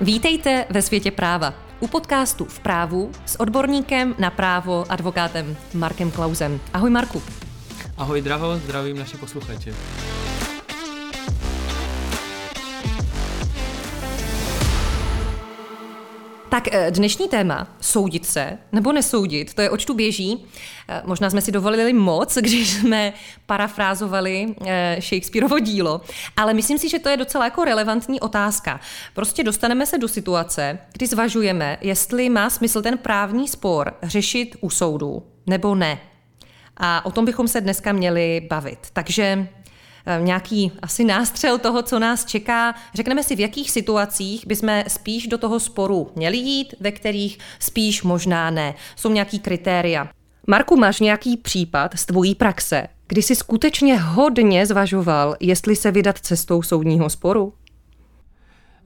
Vítejte ve světě práva. U podcastu V právu s odborníkem na právo advokátem Markem Klausem. Ahoj Marku. Ahoj Draho, zdravím naši posluchače. Tak eh, dnešní téma, soudit se nebo nesoudit, to je očtu běží. Eh, možná jsme si dovolili moc, když jsme parafrázovali eh, Shakespeareovo dílo, ale myslím si, že to je docela jako relevantní otázka. Prostě dostaneme se do situace, kdy zvažujeme, jestli má smysl ten právní spor řešit u soudu nebo ne. A o tom bychom se dneska měli bavit. Takže nějaký asi nástřel toho, co nás čeká. Řekneme si, v jakých situacích bychom spíš do toho sporu měli jít, ve kterých spíš možná ne. Jsou nějaký kritéria. Marku, máš nějaký případ z tvojí praxe, kdy jsi skutečně hodně zvažoval, jestli se vydat cestou soudního sporu?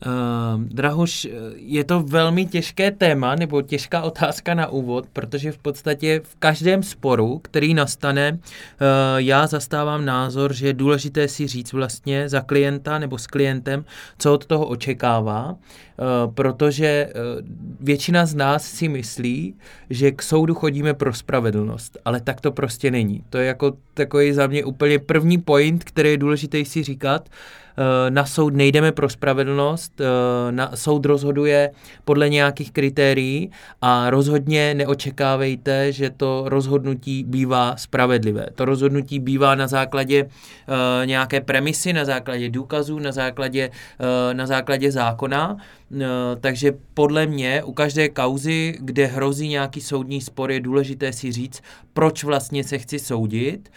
Uh, Drahoš, je to velmi těžké téma nebo těžká otázka na úvod, protože v podstatě v každém sporu, který nastane, uh, já zastávám názor, že je důležité si říct vlastně za klienta nebo s klientem, co od toho očekává, protože uh, většina z nás si myslí, že k soudu chodíme pro spravedlnost, ale tak to prostě není. To je jako takový za mě úplně první point, který je důležité si říkat, Eh, na soud nejdeme pro spravedlnost, eh, na soud rozhoduje podle nějakých kritérií a rozhodně neočekávejte, že to rozhodnutí bývá spravedlivé. To rozhodnutí bývá na základě eh, nějaké premisy, na základě důkazů, na základě, na základě zákona, takže podle mě u každé kauzy, kde hrozí nějaký soudní spor, je důležité si říct, proč vlastně se chci soudit,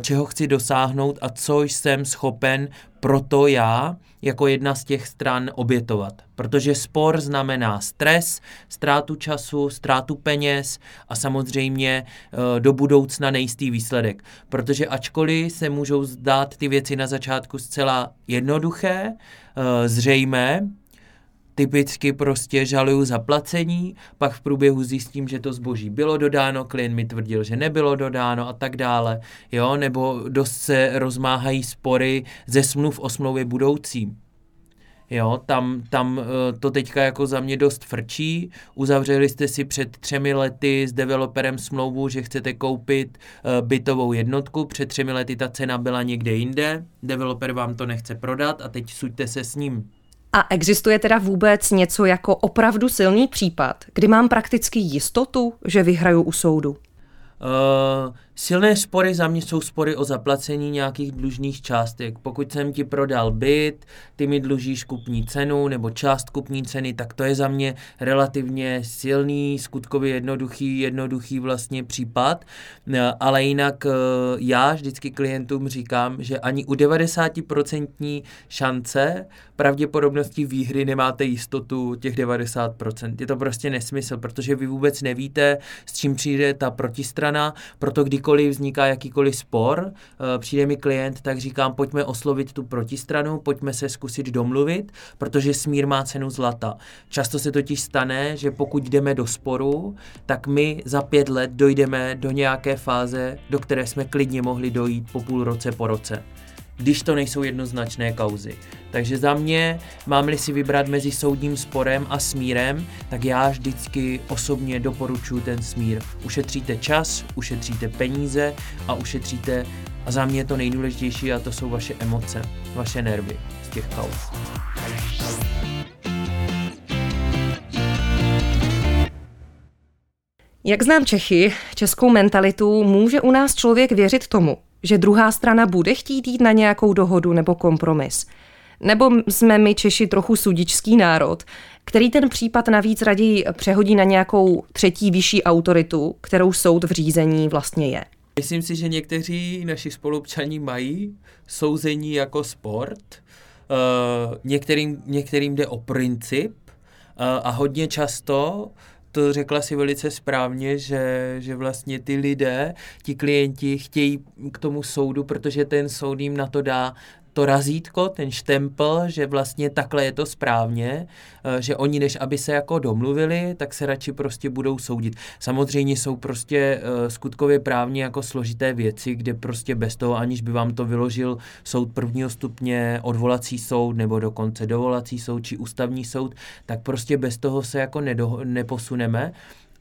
čeho chci dosáhnout a co jsem schopen proto já jako jedna z těch stran obětovat. Protože spor znamená stres, ztrátu času, ztrátu peněz a samozřejmě eh, do budoucna nejistý výsledek. Protože ačkoliv se můžou zdát ty věci na začátku zcela jednoduché, eh, zřejmé, typicky prostě žaluju zaplacení, pak v průběhu zjistím, že to zboží bylo dodáno, klient mi tvrdil, že nebylo dodáno a tak dále, jo, nebo dost se rozmáhají spory ze smluv o smlouvě budoucí. Jo, tam, tam eh, to teďka jako za mě dost frčí. Uzavřeli jste si před třemi lety s developerem smlouvu, že chcete koupit eh, bytovou jednotku. Před třemi lety ta cena byla někde jinde. Developer vám to nechce prodat a teď suďte se s ním. A existuje teda vůbec něco jako opravdu silný případ, kdy mám prakticky jistotu, že vyhraju u soudu? Uh, Silné spory za mě jsou spory o zaplacení nějakých dlužných částek. Pokud jsem ti prodal byt, ty mi dlužíš kupní cenu nebo část kupní ceny, tak to je za mě relativně silný, skutkově jednoduchý, jednoduchý vlastně případ. Ale jinak eh, já vždycky klientům říkám, že ani u 90% šance pravděpodobnosti výhry nemáte jistotu těch 90%. Je to prostě nesmysl, protože vy vůbec nevíte, s čím přijde ta protistrana, proto kdykoliv kdykoliv vzniká jakýkoliv spor, eh, přijde mi klient, tak říkám, pojďme oslovit tu protistranu, pojďme se zkusit domluvit, protože smír má cenu zlata. Často se totiž stane, že pokud jdeme do sporu, tak my za pět let dojdeme do nějaké fáze, do které jsme klidně mohli dojít po půl roce, po roce když to nejsou jednoznačné kauzy. Takže za mě, mám-li si vybrat mezi soudním sporem a smírem, tak já vždycky osobně doporučuji ten smír. Ušetříte čas, ušetříte peníze a ušetříte, a za mě to nejdůležitější, a to jsou vaše emoce, vaše nervy z těch kauz. Jak znám Čechy, českou mentalitu, může u nás člověk věřit tomu, že druhá strana bude chtít jít na nějakou dohodu nebo kompromis. Nebo jsme my Češi trochu sudičský národ, který ten případ navíc raději přehodí na nějakou třetí vyšší autoritu, kterou soud v řízení vlastně je. Myslím si, že někteří naši spolupčani mají souzení jako sport. Uh, některým, některým jde o princip uh, a hodně často to řekla si velice správně, že, že vlastně ty lidé, ti klienti chtějí k tomu soudu, protože ten soud jim na to dá to razítko, ten štempel, že vlastně takhle je to správně, eh, že oni než aby se jako domluvili, tak se radši prostě budou soudit. Samozřejmě jsou prostě eh, skutkově právně jako složité věci, kde prostě bez toho, aniž by vám to vyložil soud prvního stupně, odvolací soud nebo dokonce dovolací soud či ústavní soud, tak prostě bez toho se jako neposuneme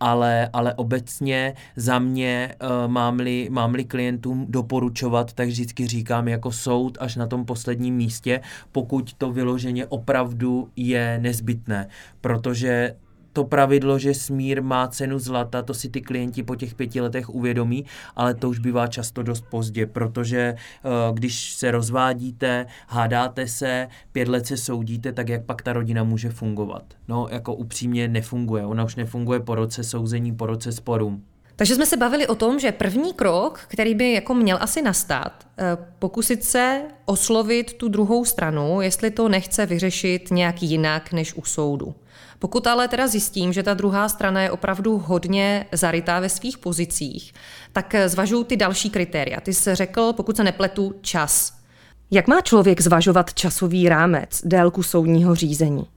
ale, ale obecně za mě uh, mám-li, mám-li klientům doporučovat, tak vždycky říkám jako soud až na tom posledním místě, pokud to vyloženě opravdu je nezbytné, protože to pravidlo, že smír má cenu zlata, to si ty klienti po těch pěti letech uvědomí, ale to už bývá často dost pozdě, protože eh, když se rozvádíte, hádáte se, pět let se soudíte, tak jak pak ta rodina může fungovat? No, jako upřímně nefunguje. Ona už nefunguje po roce souzení, po roce sporům. Takže jsme se bavili o tom, že první krok, který by jako měl asi nastat, eh, pokusit se oslovit tu druhou stranu, jestli to nechce vyřešit nějak jinak než u soudu. Pokud ale teda zjistím, že ta druhá strana je opravdu hodně zarytá ve svých pozicích, tak zvažuji ty další kritéria. Ty jsi řekl, pokud se nepletu, čas. Jak má člověk zvažovat časový rámec, délku soudního řízení?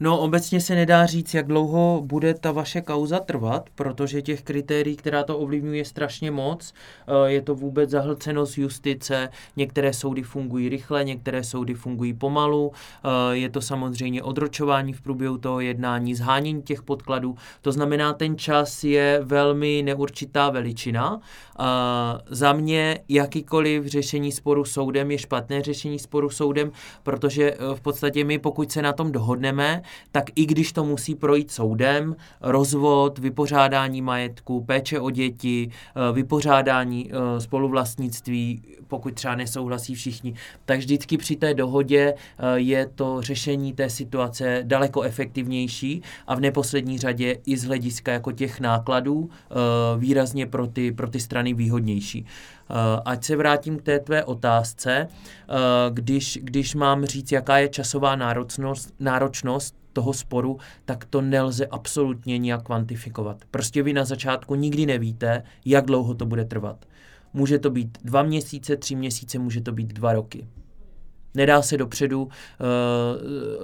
No obecně se nedá říct, jak dlouho bude ta vaše kauza trvat, protože těch kritérií, která to ovlivňuje, je strašně moc. Eh, je to vůbec zahlcenost justice, některé soudy fungují rychle, některé soudy fungují pomalu, eh, je to samozřejmě odročování v průběhu toho jednání, zhánění těch podkladů, to znamená, ten čas je velmi neurčitá veličina. Eh, za mě jakýkoliv řešení sporu soudem je špatné řešení sporu soudem, protože v podstatě my, pokud se na tom dohodneme, tak i když to musí projít soudem, rozvod, vypořádání majetku, péče o děti, eh, vypořádání eh, spoluvlastnictví, pokud třeba nesouhlasí všichni, tak vždycky při té dohodě eh, je to řešení té situace daleko efektivnější a v neposlední řadě i z hlediska jako těch nákladů výrazně pro ty, pro ty strany výhodnější. Ať se vrátím k té tvé otázce, když, když mám říct, jaká je časová náročnost, náročnost toho sporu, tak to nelze absolutně nijak kvantifikovat. Prostě vy na začátku nikdy nevíte, jak dlouho to bude trvat. Může to být dva měsíce, tři měsíce, může to být dva roky. Nedá se dopředu uh,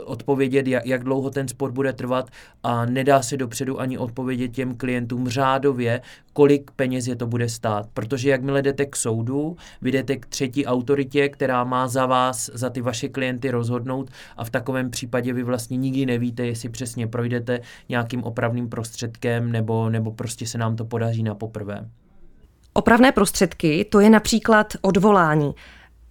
odpovědět, jak, jak dlouho ten sport bude trvat a nedá se dopředu ani odpovědět těm klientům řádově, kolik peněz je to bude stát. Protože jakmile jdete k soudu, vy jdete k třetí autoritě, která má za vás, za ty vaše klienty rozhodnout a v takovém případě vy vlastně nikdy nevíte, jestli přesně projdete nějakým opravným prostředkem nebo, nebo prostě se nám to podaří na poprvé. Opravné prostředky, to je například odvolání.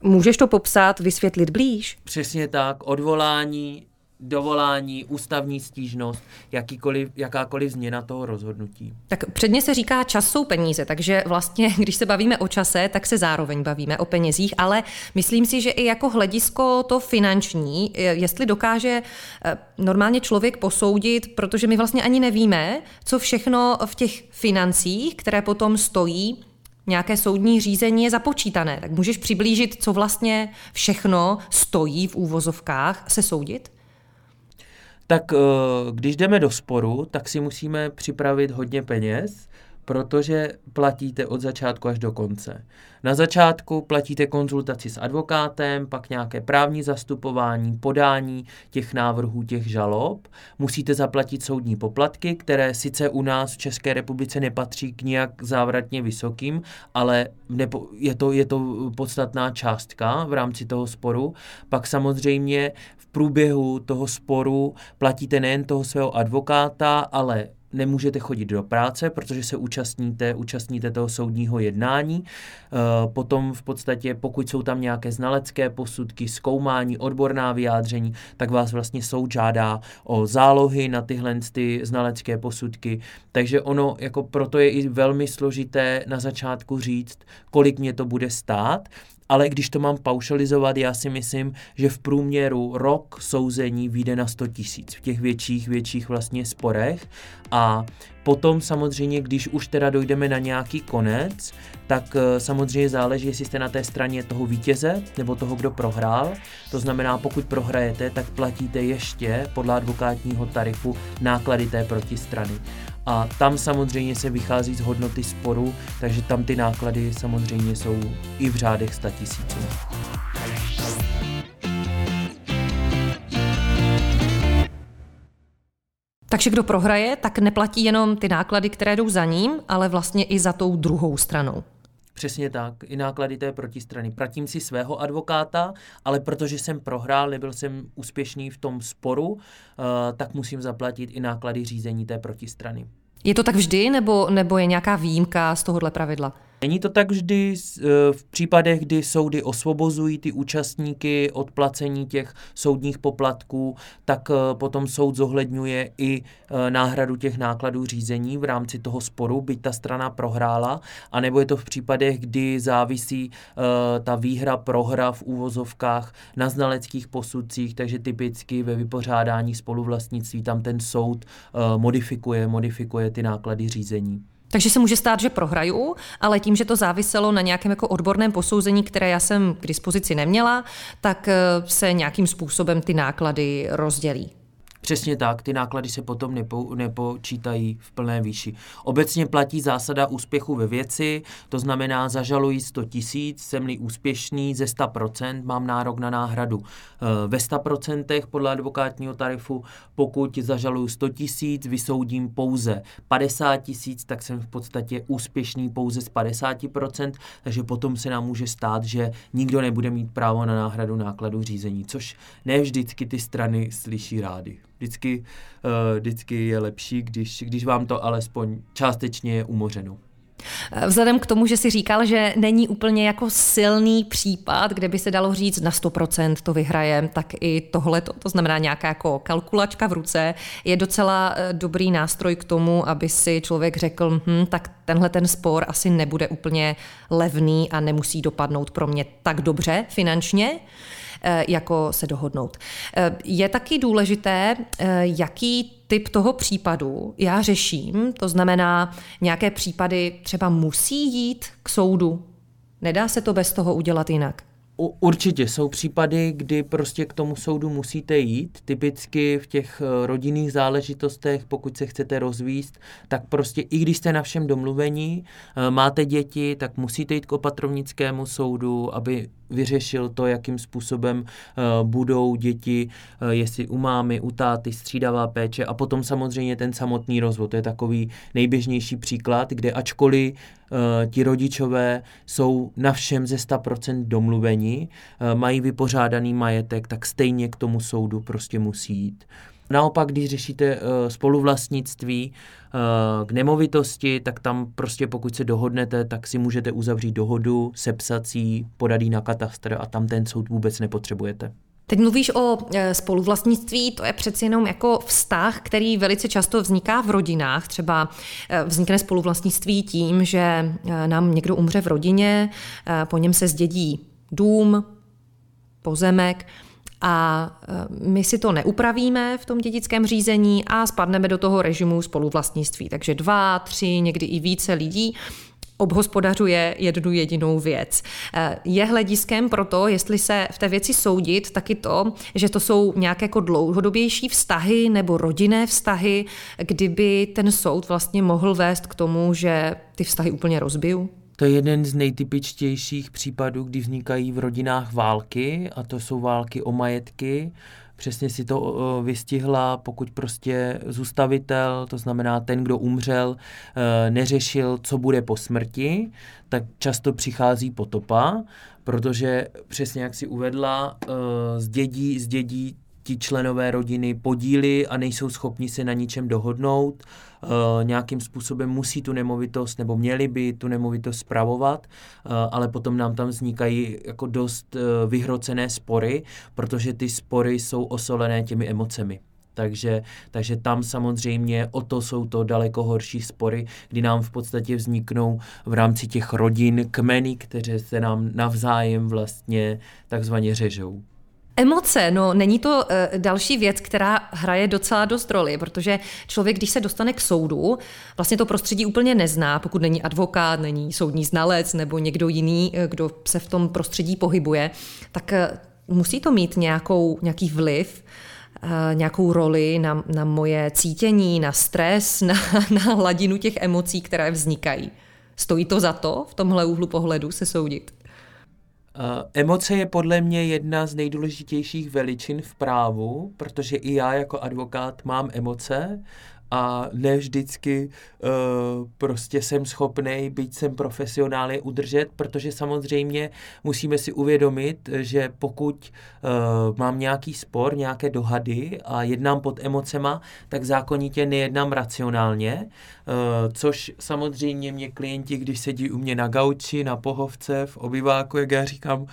Můžeš to popsat, vysvětlit blíž? Přesně tak, odvolání, dovolání, ústavní stížnost, jakýkoliv, jakákoliv změna toho rozhodnutí. Tak předně se říká, čas jsou peníze, takže vlastně, když se bavíme o čase, tak se zároveň bavíme o penězích, ale myslím si, že i jako hledisko to finanční, jestli dokáže eh, normálně člověk posoudit, protože my vlastně ani nevíme, co všechno v těch financích, které potom stojí, nějaké soudní řízení je započítané. Tak můžeš přiblížit, co vlastně všechno stojí v úvozovkách se soudit? Tak eh, když jdeme do sporu, tak si musíme připravit hodně peněz, protože platíte od začátku až do konce. Na začátku platíte konzultaci s advokátem, pak nějaké právní zastupování, podání těch návrhů, těch žalob. Musíte zaplatit soudní poplatky, které sice u nás v České republice nepatří k nějak závratně vysokým, ale nepo, je, to, je to podstatná částka v rámci toho sporu. Pak samozřejmě v průběhu toho sporu platíte nejen toho svého advokáta, ale nemůžete chodit do práce, protože se účastníte, účastníte toho soudního jednání. Eh, potom v podstatě, pokud jsou tam nějaké znalecké posudky, zkoumání, odborná vyjádření, tak vás vlastně soud žádá o zálohy na tyhle ty znalecké posudky. Takže ono, jako proto je i velmi složité na začátku říct, kolik mě to bude stát, ale když to mám paušalizovat, já si myslím, že v průměru rok souzení vyjde na 100 tisíc v těch větších, větších vlastně sporech a potom samozřejmě, když už teda dojdeme na nějaký konec, tak eh, samozřejmě záleží, jestli jste na té straně toho vítěze nebo toho, kdo prohrál. To znamená, pokud prohrajete, tak platíte ještě podle advokátního tarifu náklady té protistrany a tam samozřejmě se vychází z hodnoty sporu, takže tam ty náklady samozřejmě jsou i v řádech 100 tisíců. Takže kdo prohraje, tak neplatí jenom ty náklady, které jdou za ním, ale vlastně i za tou druhou stranou. Přesně tak, i náklady té protistrany. Platím si svého advokáta, ale protože jsem prohrál, nebyl jsem úspěšný v tom sporu, uh, tak musím zaplatit i náklady řízení té protistrany. Je to tak vždy, nebo, nebo je nějaká výjimka z tohohle pravidla? Není to tak vždy eh, v případech, kdy soudy osvobozují ty účastníky od placení těch soudních poplatků, tak eh, potom soud zohledňuje i eh, náhradu těch nákladů řízení v rámci toho sporu, byť ta strana prohrála, anebo je to v případech, kdy závisí ta výhra, prohra v úvozovkách na znaleckých posudcích, takže typicky ve vypořádání spoluvlastnictví tam ten soud modifikuje, modifikuje ty náklady řízení. Takže se může stát, že prohraju, ale tím, že to záviselo na nějakém jako odborném posouzení, které já jsem k dispozici neměla, tak eh, se nějakým způsobem ty náklady rozdělí. Přesně tak, ty náklady se potom nepo, nepočítají v plné výši. Obecně platí zásada úspěchu ve věci, to znamená zažaluji 100 tisíc, jsem-li úspěšný ze 100%, mám nárok na náhradu eh, ve 100% podle advokátního tarifu, pokud zažaluju 100 tisíc, vysoudím pouze 50 tisíc, tak jsem v podstatě úspěšný pouze z 50%, takže potom se nám může stát, že nikdo nebude mít právo na náhradu nákladu řízení, což ne vždycky ty strany slyší rády. Vždycky, uh, vždycky je lepší, když, když vám to alespoň částečně je umořeno. Vzhledem k tomu, že si říkal, že není úplně jako silný případ, kde by se dalo říct na 100% to vyhraje, tak i tohle, to znamená nějaká jako kalkulačka v ruce, je docela eh, dobrý nástroj k tomu, aby si člověk řekl, hm, tak tenhle ten spor asi nebude úplně levný a nemusí dopadnout pro mě tak dobře finančně. Eh, jako se dohodnout. Eh, je taky důležité, eh, jaký typ toho případu já řeším, to znamená, nějaké případy třeba musí jít k soudu. Nedá se to bez toho udělat jinak. Určitě jsou případy, kdy prostě k tomu soudu musíte jít. Typicky v těch rodinných záležitostech, pokud se chcete rozvíst, tak prostě i když jste na všem domluvení, máte děti, tak musíte jít k opatrovnickému soudu, aby vyřešil to, jakým způsobem uh, budou děti, jestli u mámy, u táty, střídavá péče a potom samozřejmě ten samotný rozvod. To je takový nejběžnější příklad, kde ačkoliv ti rodičové jsou na všem ze 100% domluveni, uh, mají vypořádaný majetek, tak stejně k tomu soudu prostě musí jít. Naopak, když řešíte uh, spoluvlastnictví uh, k nemovitosti, tak tam prostě pokud se dohodnete, tak si můžete uzavřít dohodu, sepsat si, podat na katastr a tam ten soud vůbec nepotřebujete. Teď mluvíš o spoluvlastnictví, to je přeci jenom jako vztah, který velice často vzniká v rodinách. Třeba vznikne spoluvlastnictví tím, že nám někdo umře v rodině, po něm se zdědí dům, pozemek a e, my si to neupravíme v tom dědickém řízení a spadneme do toho režimu spoluvlastnictví. Takže dva, tři, někdy i více lidí obhospodařuje jednu jedinou věc. E, je hlediskem pro to, jestli se v té věci soudit, taky to, že to jsou nějaké jako dlouhodobější vztahy nebo rodinné vztahy, kdyby ten soud vlastně mohl vést k tomu, že ty vztahy úplně rozbiju? To je jeden z nejtypičtějších případů, kdy vznikají v rodinách války, a to jsou války o majetky. Přesně si to vystihla, pokud prostě zůstavitel, to znamená ten, kdo umřel, e, neřešil, co bude po smrti, tak často přichází potopa, protože přesně jak si uvedla, e, zdědí, zdědí ti členové rodiny podíly a nejsou schopni se na ničem dohodnout, uh, nějakým způsobem musí tu nemovitost nebo měli by tu nemovitost spravovat, uh, ale potom nám tam vznikají jako dost uh, vyhrocené spory, protože ty spory jsou osolené těmi emocemi. Takže, takže tam samozřejmě o to jsou to daleko horší spory, kdy nám v podstatě vzniknou v rámci těch rodin kmeny, které se nám navzájem vlastně takzvaně řežou. Emoce, no není to uh, další věc, která hraje docela dost roli, protože člověk, když se dostane k soudu, vlastně to prostředí úplně nezná, pokud není advokát, není soudní znalec nebo někdo jiný, uh, kdo se v tom prostředí pohybuje, tak uh, musí to mít nějakou, nějaký vliv, nějakou roli na, na moje cítění, na stres, na, na hladinu těch emocí, které vznikají. Stojí to za to v tomhle úhlu pohledu se soudit? Emoce je podle mě jedna z nejdůležitějších veličin v právu, protože i já jako advokát mám emoce a ne vždycky uh, prostě jsem schopný, být jsem profesionálně udržet, protože samozřejmě musíme si uvědomit, že pokud uh, mám nějaký spor, nějaké dohady a jednám pod emocema, tak zákonitě nejednám racionálně, uh, což samozřejmě mě klienti, když sedí u mě na gauči, na pohovce, v obyváku, jak já říkám,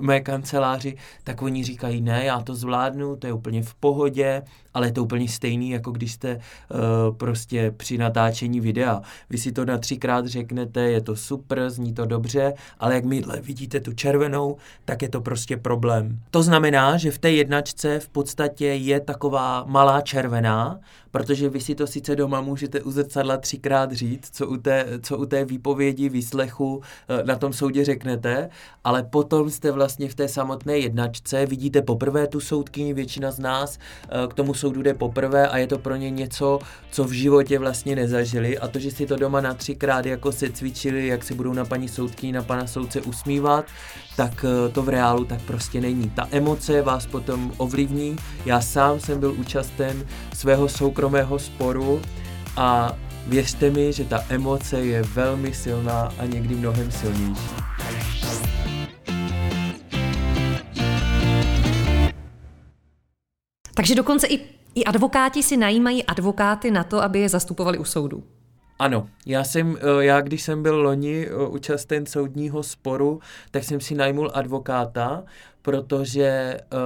mé kanceláři, tak oni říkají, ne, já to zvládnu, to je úplně v pohodě, ale je to úplně stejný, jako když jste uh, prostě při natáčení videa. Vy si to na třikrát řeknete, je to super, zní to dobře, ale jak jakmile vidíte tu červenou, tak je to prostě problém. To znamená, že v té jednačce v podstatě je taková malá červená, protože vy si to sice doma můžete u zrcadla třikrát říct, co u té, co u té výpovědi, výslechu eh, na tom soudě řeknete, ale potom jste vlastně v té samotné jednačce, vidíte poprvé tu soudkyni, většina z nás eh, k tomu soudu jde poprvé a je to pro ně něco, co v životě vlastně nezažili a to, že si to doma na třikrát jako se cvičili, jak se budou na paní soudkyni, na pana soudce usmívat, tak eh, to v reálu tak prostě není. Ta emoce vás potom ovlivní. Já sám jsem byl účasten svého soukromého sporu a věřte mi, že ta emoce je velmi silná a někdy mnohem silnější. Takže dokonce i, i advokáti si najímají advokáty na to, aby je zastupovali u soudu. Ano, já jsem, eh, já když jsem byl loni eh, účasten soudního sporu, tak jsem si najmul advokáta, protože uh,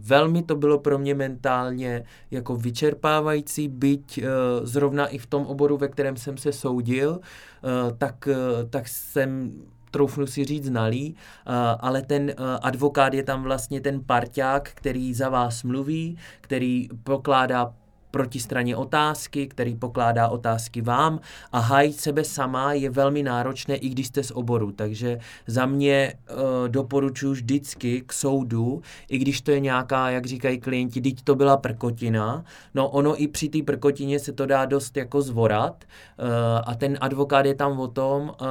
velmi to bylo pro mě mentálně jako vyčerpávající, byť uh, zrovna i v tom oboru, ve kterém jsem se soudil, uh, tak, uh, tak jsem troufnu si říct znalý, uh, ale ten uh, advokát je tam vlastně ten parťák, který za vás mluví, který pokládá protistraně otázky, který pokládá otázky vám a hájit sebe sama je velmi náročné, i když jste z oboru. Takže za mě uh, doporučuji vždycky k soudu, i když to je nějaká, jak říkají klienti, teď to byla prkotina. No ono i při té prkotině se to dá dost jako zvorat uh, a ten advokát je tam o tom uh,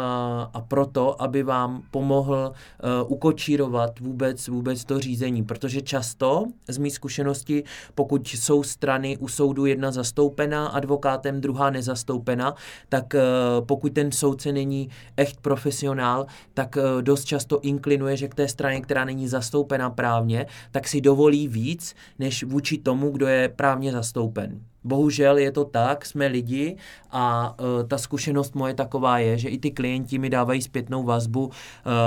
a proto, aby vám pomohl uh, ukočírovat vůbec, vůbec to řízení, protože často z mých zkušenosti, pokud jsou strany u soudu soudu jedna zastoupená advokátem, druhá nezastoupená, tak eh, pokud ten soudce není echt profesionál, tak eh, dost často inklinuje, že k té straně, která není zastoupena právně, tak si dovolí víc, než vůči tomu, kdo je právně zastoupen. Bohužel je to tak, jsme lidi a uh, ta zkušenost moje taková je, že i ty klienti mi dávají zpětnou vazbu uh,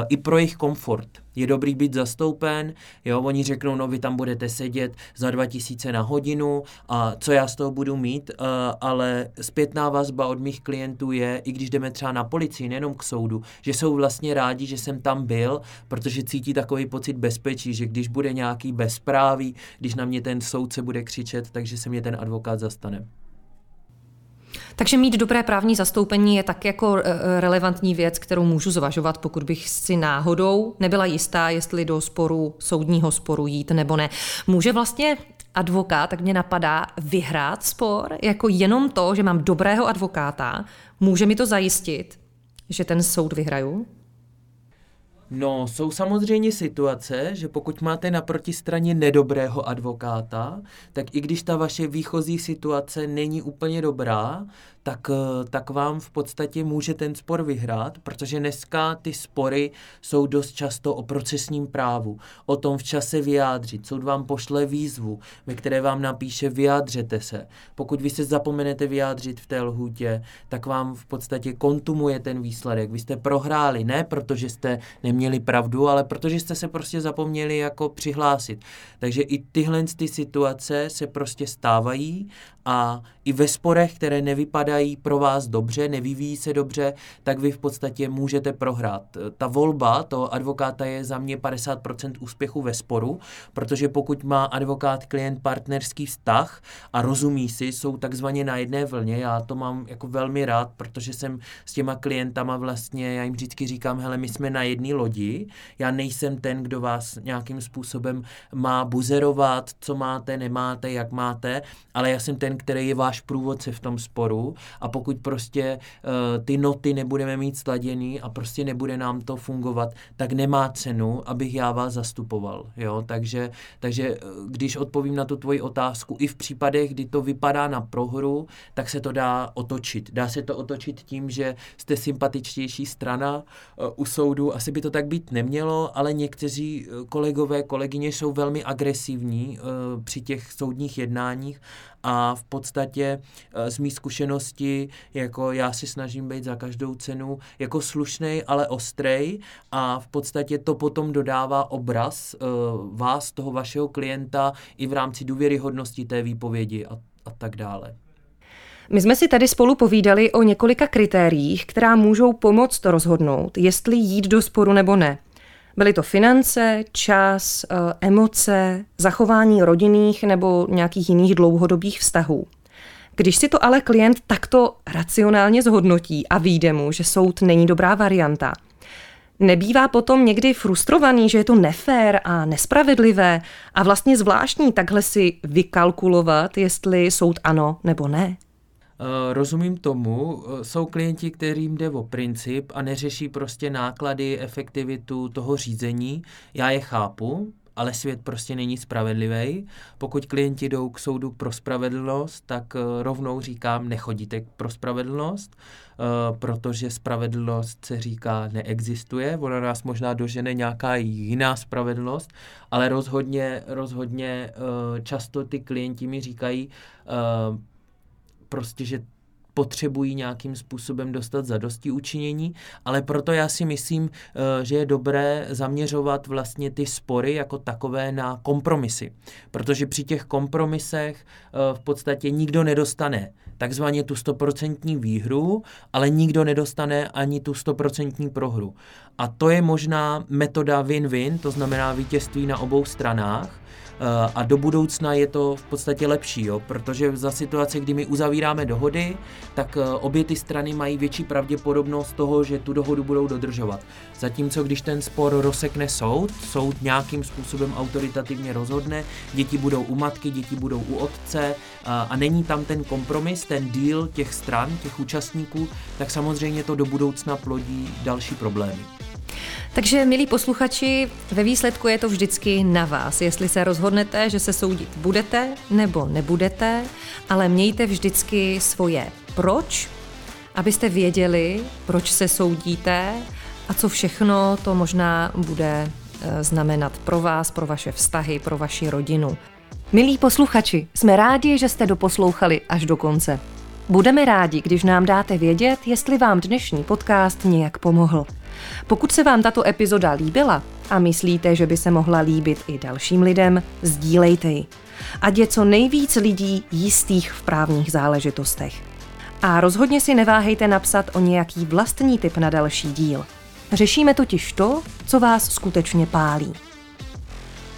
i pro jejich komfort. Je dobrý být zastoupen, jo, oni řeknou, no vy tam budete sedět za 2000 na hodinu a co já z toho budu mít, uh, ale zpětná vazba od mých klientů je, i když jdeme třeba na policii, nejenom k soudu, že jsou vlastně rádi, že jsem tam byl, protože cítí takový pocit bezpečí, že když bude nějaký bezpráví, když na mě ten soudce bude křičet, takže se mě ten advokát zastane. Takže mít dobré právní zastoupení je tak jako eh, relevantní věc, kterou můžu zvažovat, pokud bych si náhodou nebyla jistá, jestli do sporu, soudního sporu jít nebo ne. Může vlastně advokát, tak mě napadá, vyhrát spor, jako jenom to, že mám dobrého advokáta, může mi to zajistit, že ten soud vyhraju? No, jsou samozřejmě situace, že pokud máte na protistraně nedobrého advokáta, tak i když ta vaše výchozí situace není úplně dobrá, tak, eh, tak vám v podstatě může ten spor vyhrát, protože dneska ty spory jsou dost často o procesním právu, o tom v čase vyjádřit. Soud vám pošle výzvu, ve které vám napíše vyjádřete se. Pokud vy se zapomenete vyjádřit v té lhůtě, tak vám v podstatě kontumuje ten výsledek. Vy jste prohráli, ne protože jste neměli pravdu, ale protože jste se prostě zapomněli jako přihlásit. Takže i tyhle ty situace se prostě stávají a i ve sporech, které nevypadají pro vás dobře, nevyvíjí se dobře, tak vy v podstatě můžete prohrát. Ta volba toho advokáta je za mě 50% úspěchu ve sporu, protože pokud má advokát klient partnerský vztah a rozumí si, jsou takzvaně na jedné vlně, já to mám jako velmi rád, protože jsem s těma klientama vlastně, já jim vždycky říkám, hele, my jsme na jedné lodi, lodi. Já nejsem ten, kdo vás nějakým způsobem má buzerovat, co máte, nemáte, jak máte, ale já jsem ten, který je váš průvodce v tom sporu a pokud prostě uh, ty noty nebudeme mít sladěný a prostě nebude nám to fungovat, tak nemá cenu, abych já vás zastupoval. Jo? Takže, takže eh, když odpovím na tu tvoji otázku, i v případech, kdy to vypadá na prohru, tak se to dá otočit. Dá se to otočit tím, že jste sympatičtější strana uh, u soudu. Asi by to tak být nemělo, ale někteří kolegové, kolegyně jsou velmi agresivní uh, při těch soudních jednáních a v podstatě uh, z mý zkušenosti, jako já si snažím být za každou cenu jako slušnej, ale ostrej a v podstatě to potom dodává obraz vás, toho vašeho klienta i v rámci důvěryhodnosti té výpovědi a, a tak dále. My jsme si tady spolu povídali o několika kritériích, která můžou pomoct rozhodnout, jestli jít do sporu nebo ne. Byly to finance, čas, eh, emoce, zachování rodinných nebo nějakých jiných dlouhodobých vztahů. Když si to ale klient takto racionálně zhodnotí a vyjde mu, že soud není dobrá varianta, nebývá potom někdy frustrovaný, že je to nefér a nespravedlivé a vlastně zvláštní takhle si vykalkulovat, jestli soud ano nebo ne? Eh, rozumím tomu, eh, jsou klienti, kterým jde o princip a neřeší prostě náklady, efektivitu toho řízení. Já je chápu, ale svět prostě není spravedlivý. Pokud klienti jdou k soudu pro spravedlnost, tak eh, rovnou říkám, nechodíte pro spravedlnost, protože spravedlnost se říká neexistuje. Ona nás možná dožene nějaká jiná spravedlnost, ale rozhodně, rozhodně často ty klienti mi říkají, prostě, že potřebují nějakým způsobem dostat zadosti učinění, ale proto já si myslím, eh, že je dobré zaměřovat vlastně ty spory jako takové na kompromisy, protože při těch kompromisech eh, v podstatě nikdo nedostane takzvaně tu stoprocentní výhru, ale nikdo nedostane ani tu stoprocentní prohru. A to je možná metoda win-win, to znamená vítězství na obou stranách, a do budoucna je to v podstatě lepší, jo? protože za situace, kdy my uzavíráme dohody, tak eh, obě ty strany mají větší pravděpodobnost toho, že tu dohodu budou dodržovat. Zatímco když ten spor rozsekne soud, soud nějakým způsobem autoritativně rozhodne, děti budou u matky, děti budou u otce a, a není tam ten kompromis, ten deal těch stran, těch účastníků, tak samozřejmě to do budoucna plodí další problémy. Takže, milí posluchači, ve výsledku je to vždycky na vás, jestli se rozhodnete, že se soudit budete nebo nebudete, ale mějte vždycky svoje proč, abyste věděli, proč se soudíte a co všechno to možná bude eh, znamenat pro vás, pro vaše vztahy, pro vaši rodinu. Milí posluchači, jsme rádi, že jste doposlouchali až do konce. Budeme rádi, když nám dáte vědět, jestli vám dnešní podcast nějak pomohl. Pokud se vám tato epizoda líbila a myslíte, že by se mohla líbit i dalším lidem, sdílejte ji. Ať je co nejvíc lidí jistých v právních záležitostech. A rozhodně si neváhejte napsat o nějaký vlastní tip na další díl. Řešíme totiž to, co vás skutečně pálí.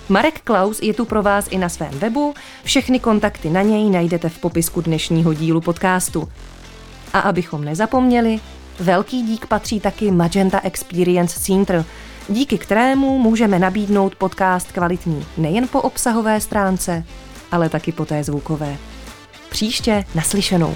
Marek Klaus je tu pro vás i na svém webu, všechny kontakty na něj najdete v popisku dnešního dílu podcastu. A abychom nezapomněli, velký dík patří taky Magenta Experience Center, díky kterému můžeme nabídnout podcast kvalitní nejen po obsahové stránce, ale taky po té zvukové. Příště naslyšenou.